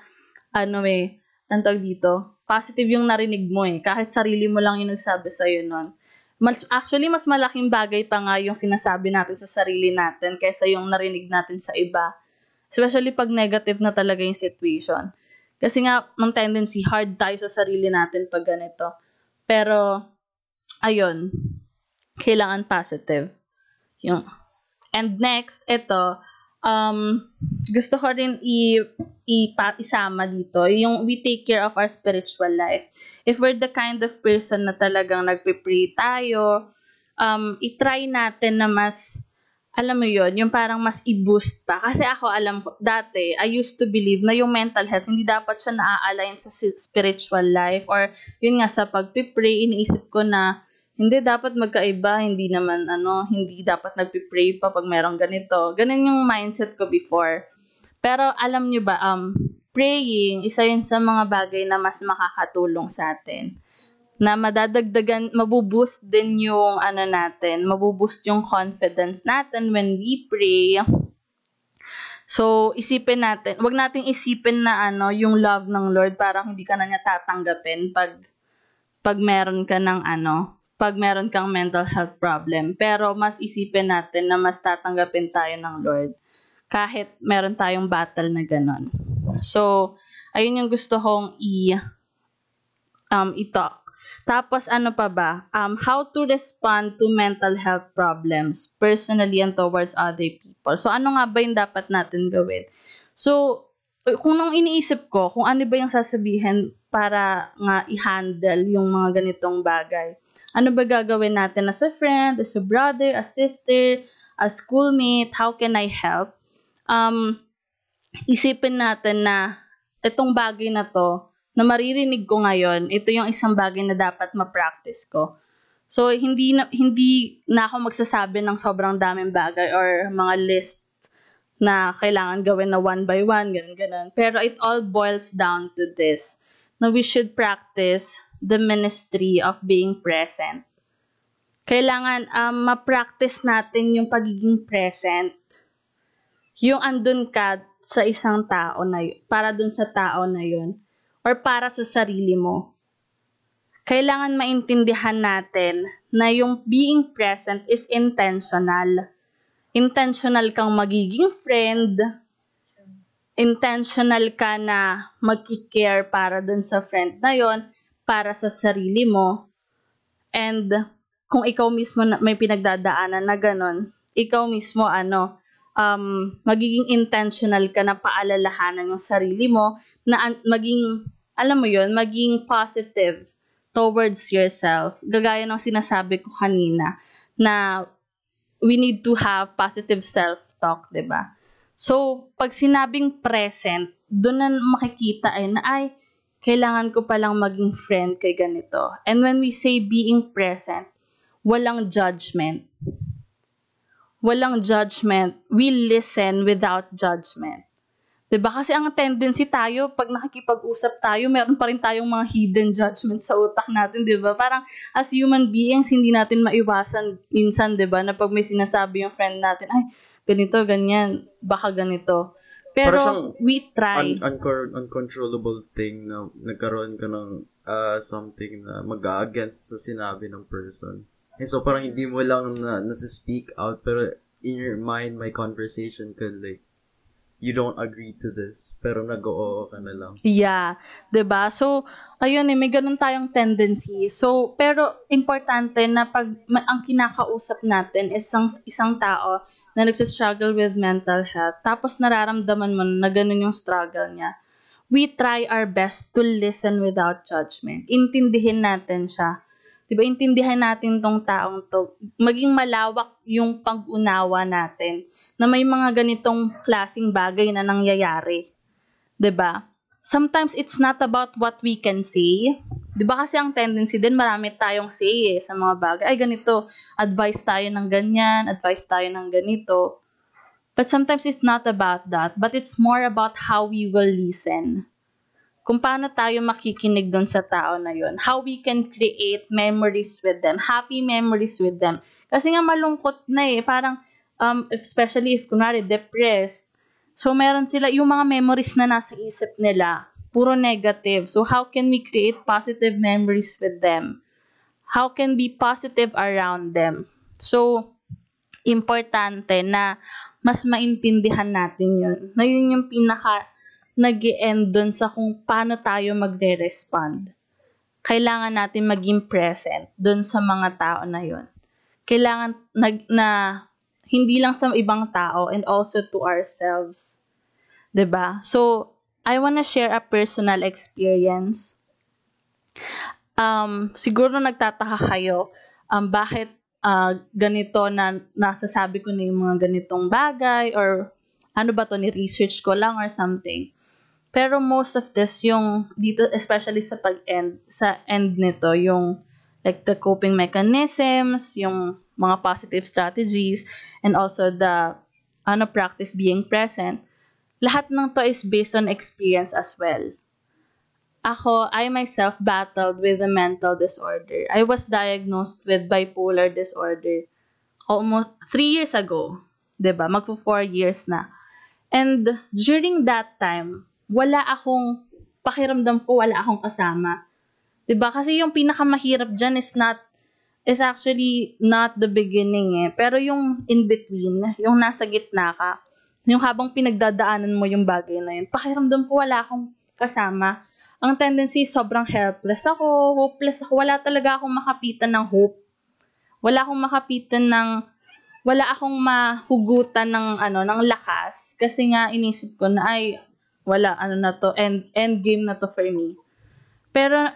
ano eh, ang tawag dito, positive yung narinig mo eh. Kahit sarili mo lang yung nagsabi sa'yo nun. Mas, actually, mas malaking bagay pa nga yung sinasabi natin sa sarili natin kaysa yung narinig natin sa iba. Especially pag negative na talaga yung situation. Kasi nga, ng tendency, hard tayo sa sarili natin pag ganito. Pero, ayun, kailangan positive. Yung, and next, ito, um, gusto ko rin i, i, isama dito, yung we take care of our spiritual life. If we're the kind of person na talagang nagpe-pray tayo, um, itry natin na mas alam mo yon yung parang mas i-boost pa. Kasi ako, alam ko, dati, I used to believe na yung mental health, hindi dapat siya na-align sa spiritual life or yun nga sa pagpipray, iniisip ko na hindi dapat magkaiba, hindi naman ano, hindi dapat nagpipray pa pag merong ganito. Ganun yung mindset ko before. Pero alam nyo ba, um, praying, isa yun sa mga bagay na mas makakatulong sa atin na madadagdagan, mabuboost din yung ano natin, mabuboost yung confidence natin when we pray. So, isipin natin, wag nating isipin na ano, yung love ng Lord, parang hindi ka na niya tatanggapin pag, pag meron ka ng ano, pag meron kang mental health problem. Pero, mas isipin natin na mas tatanggapin tayo ng Lord kahit meron tayong battle na ganon. So, ayun yung gusto kong i, um, i-talk. Tapos ano pa ba? Um, how to respond to mental health problems personally and towards other people. So ano nga ba yung dapat natin gawin? So kung nung iniisip ko kung ano ba yung sasabihin para nga i-handle yung mga ganitong bagay. Ano ba gagawin natin as a friend, as a brother, as sister, as schoolmate, how can I help? Um, isipin natin na itong bagay na to, na maririnig ko ngayon, ito yung isang bagay na dapat ma-practice ko. So, hindi na, hindi na ako magsasabi ng sobrang daming bagay or mga list na kailangan gawin na one by one, ganun, ganun. Pero it all boils down to this, na we should practice the ministry of being present. Kailangan um, ma-practice natin yung pagiging present. Yung andun ka sa isang tao na yun, para dun sa tao na yun or para sa sarili mo. Kailangan maintindihan natin na yung being present is intentional. Intentional kang magiging friend, intentional ka na magkikare para dun sa friend na yon, para sa sarili mo. And kung ikaw mismo may pinagdadaanan na ganon, ikaw mismo ano, um, magiging intentional ka na paalalahanan yung sarili mo na maging, alam mo yon maging positive towards yourself. Gagaya ng sinasabi ko kanina na we need to have positive self-talk, 'di ba? So, pag sinabing present, doon na makikita ay na ay kailangan ko palang maging friend kay ganito. And when we say being present, walang judgment. Walang judgment. We listen without judgment. 'Di ba? Kasi ang tendency tayo, pag nakikipag-usap tayo, meron pa rin tayong mga hidden judgments sa utak natin, 'di ba? Parang as human beings, hindi natin maiwasan minsan, 'di ba, na pag may sinasabi yung friend natin, ay, ganito, ganyan, baka ganito. Pero siyang we try. Un- uncor- uncontrollable thing na nagkaroon ka ng uh, something na mag-against sa sinabi ng person. And so, parang hindi mo lang na, nasa-speak out, pero in your mind, my conversation could like, you don't agree to this, pero nag-oo ka na lang. Yeah, ba? So, ayun eh, may ganun tayong tendency. So, pero importante na pag ang kinakausap natin is isang isang tao na nagsistruggle with mental health, tapos nararamdaman mo na ganun yung struggle niya. We try our best to listen without judgment. Intindihin natin siya. 'Di ba? Intindihan natin tong taong to. Maging malawak yung pag-unawa natin na may mga ganitong klasing bagay na nangyayari. 'di ba? Sometimes it's not about what we can say. 'Di ba kasi ang tendency din marami tayong say eh, sa mga bagay. Ay ganito, advice tayo ng ganyan, advice tayo ng ganito. But sometimes it's not about that, but it's more about how we will listen. Kung paano tayo makikinig doon sa tao na yon, how we can create memories with them, happy memories with them. Kasi nga malungkot na eh, parang um, especially if kunwari depressed, So, meron sila, yung mga memories na nasa isip nila, puro negative. So, how can we create positive memories with them? How can be positive around them? So, importante na mas maintindihan natin yun. Na yun yung pinaka nag end dun sa kung paano tayo magre-respond. Kailangan natin maging present dun sa mga tao na yon. Kailangan nag, na hindi lang sa ibang tao and also to ourselves. 'Di ba? So, I wanna share a personal experience. Um, siguro nagtataka kayo um, bakit uh, ganito na nasasabi ko na yung mga ganitong bagay or ano ba to, ni-research ko lang or something. Pero most of this, yung dito, especially sa pag-end, sa end nito, yung like the coping mechanisms, yung mga positive strategies, and also the ano practice being present, lahat ng to is based on experience as well. Ako, I myself battled with a mental disorder. I was diagnosed with bipolar disorder almost three years ago. ba? Magpo four years na. And during that time, wala akong pakiramdam ko wala akong kasama. 'Di ba? Kasi yung pinakamahirap diyan is not is actually not the beginning eh. Pero yung in between, yung nasa gitna ka, yung habang pinagdadaanan mo yung bagay na yun, pakiramdam ko wala akong kasama ang tendency, sobrang helpless ako, hopeless ako. Wala talaga akong makapitan ng hope. Wala akong makapitan ng, wala akong mahugutan ng, ano, ng lakas. Kasi nga, inisip ko na, ay, wala, ano na to, end, end game na to for me. Pero,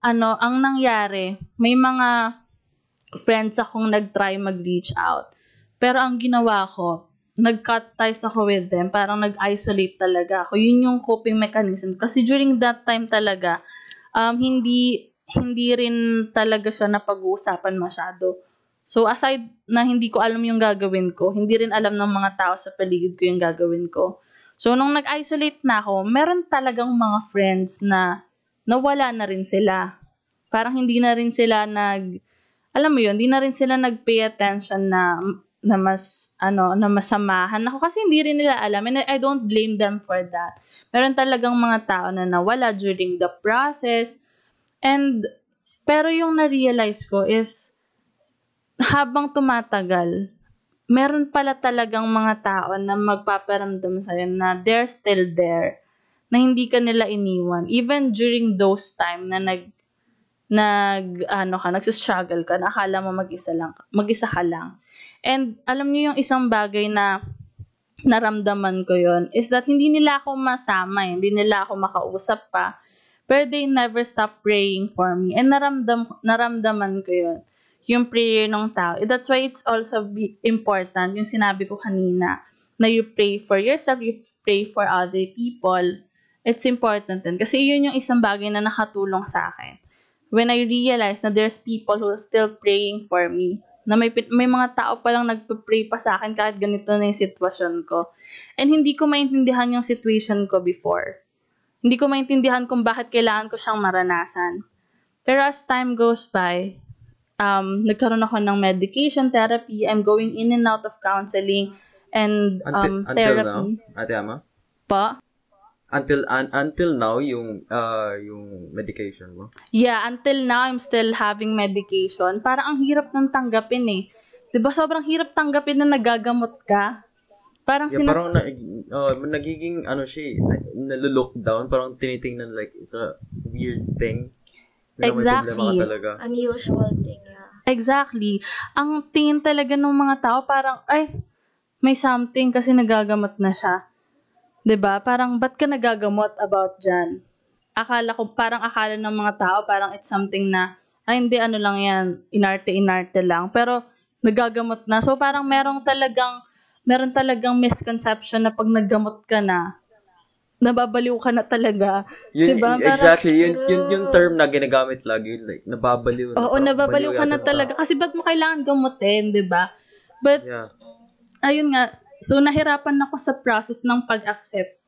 ano, ang nangyari, may mga friends akong nag-try mag-reach out. Pero ang ginawa ko, nag-cut ties ako with them, parang nag-isolate talaga ako. Yun yung coping mechanism. Kasi during that time talaga, um, hindi, hindi rin talaga siya napag-uusapan masyado. So, aside na hindi ko alam yung gagawin ko, hindi rin alam ng mga tao sa paligid ko yung gagawin ko. So, nung nag-isolate na ako, meron talagang mga friends na nawala na rin sila. Parang hindi na rin sila nag, alam mo yun, hindi na rin sila nag-pay attention na na mas ano na masamahan ako kasi hindi rin nila alam and I don't blame them for that. Meron talagang mga tao na nawala during the process and pero yung na-realize ko is habang tumatagal meron pala talagang mga tao na magpaparamdam sa'yo na they're still there na hindi ka nila iniwan even during those time na nag nag ano ka nagsi-struggle ka na akala mo mag-isa lang mag-isa ka lang And alam niyo yung isang bagay na naramdaman ko yon is that hindi nila ako masama, eh. hindi nila ako makausap pa. Pero they never stop praying for me. And naramdam, naramdaman ko yon yung prayer ng tao. That's why it's also important, yung sinabi ko kanina, na you pray for yourself, you pray for other people. It's important din. Kasi yun yung isang bagay na nakatulong sa akin. When I realized na there's people who are still praying for me na may, may mga tao pa lang nagpe-pray pa sa akin kahit ganito na yung sitwasyon ko. And hindi ko maintindihan yung situation ko before. Hindi ko maintindihan kung bakit kailangan ko siyang maranasan. Pero as time goes by, um, nagkaroon ako ng medication therapy. I'm going in and out of counseling and um, until, therapy. Until now, Ate Ama? Pa? Until un, until now yung uh, yung medication mo. Yeah, until now I'm still having medication. Parang ang hirap nang tanggapin eh. 'Di ba sobrang hirap tanggapin na nagagamot ka? Parang yeah, sinas- parang na, uh, nagiging ano siya, eh, nalo-look down, parang tinitingnan like it's a weird thing. Exactly. May problema ka talaga. Unusual thing, yeah. Exactly. Ang tingin talaga ng mga tao parang ay may something kasi nagagamot na siya. 'Di ba? Parang ba't ka nagagamot about diyan? Akala ko parang akala ng mga tao parang it's something na ay hindi ano lang 'yan, inarte-inarte lang. Pero nagagamot na. So parang merong talagang meron talagang misconception na pag naggamot ka na nababaliw ka na talaga. Yun, diba? exactly, yun, yun, yung term na ginagamit lagi, like, nababaliw. na, Oo, nababaliw baliw ka na talaga. Kasi ba't mo kailangan gamutin, di ba? But, Yeah. ayun nga, so nahirapan ako sa process ng pag-accept.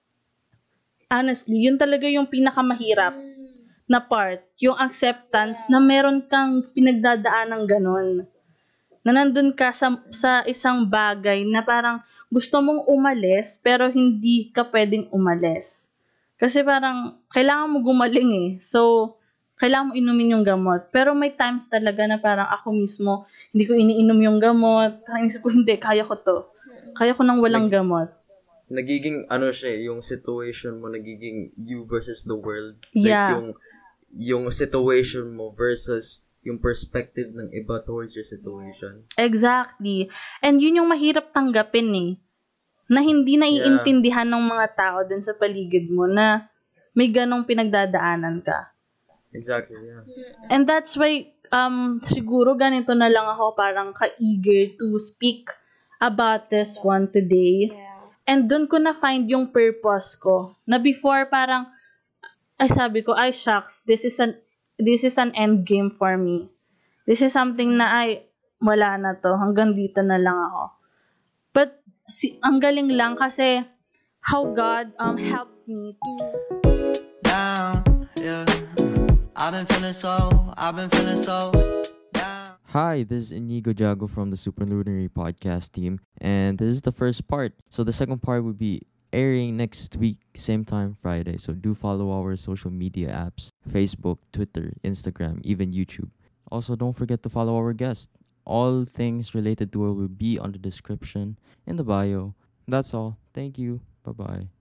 Honestly, yun talaga yung pinakamahirap na part, yung acceptance na meron kang pinagdadaan ng ganun. Na nandun ka sa, sa isang bagay na parang gusto mong umalis pero hindi ka pwedeng umalis. Kasi parang kailangan mo gumaling eh. So, kailangan mo inumin yung gamot. Pero may times talaga na parang ako mismo, hindi ko iniinom yung gamot. Parang inisip ko, hindi, kaya ko to. Kaya ko nang walang gamot. nagiging ano siya, eh, yung situation mo nagiging you versus the world. Yeah. Like yung yung situation mo versus yung perspective ng iba towards your situation. Exactly. And yun yung mahirap tanggapin eh. Na hindi naiintindihan ng mga tao dun sa paligid mo na may ganong pinagdadaanan ka. Exactly, yeah. And that's why, um, siguro ganito na lang ako parang ka-eager to speak about this one today. Yeah. And doon ko na-find yung purpose ko. Na before parang, ay sabi ko, ay shucks, this is an, this is an end game for me. This is something na ay, wala na to, hanggang dito na lang ako. But, si, ang galing lang kasi, how God um helped me to down, yeah. I've been feeling so, I've been feeling so. Hi, this is Inigo Jago from the Supernumerary podcast team, and this is the first part. So the second part would be airing next week, same time Friday. So do follow our social media apps: Facebook, Twitter, Instagram, even YouTube. Also, don't forget to follow our guest. All things related to her will be on the description in the bio. That's all. Thank you. Bye bye.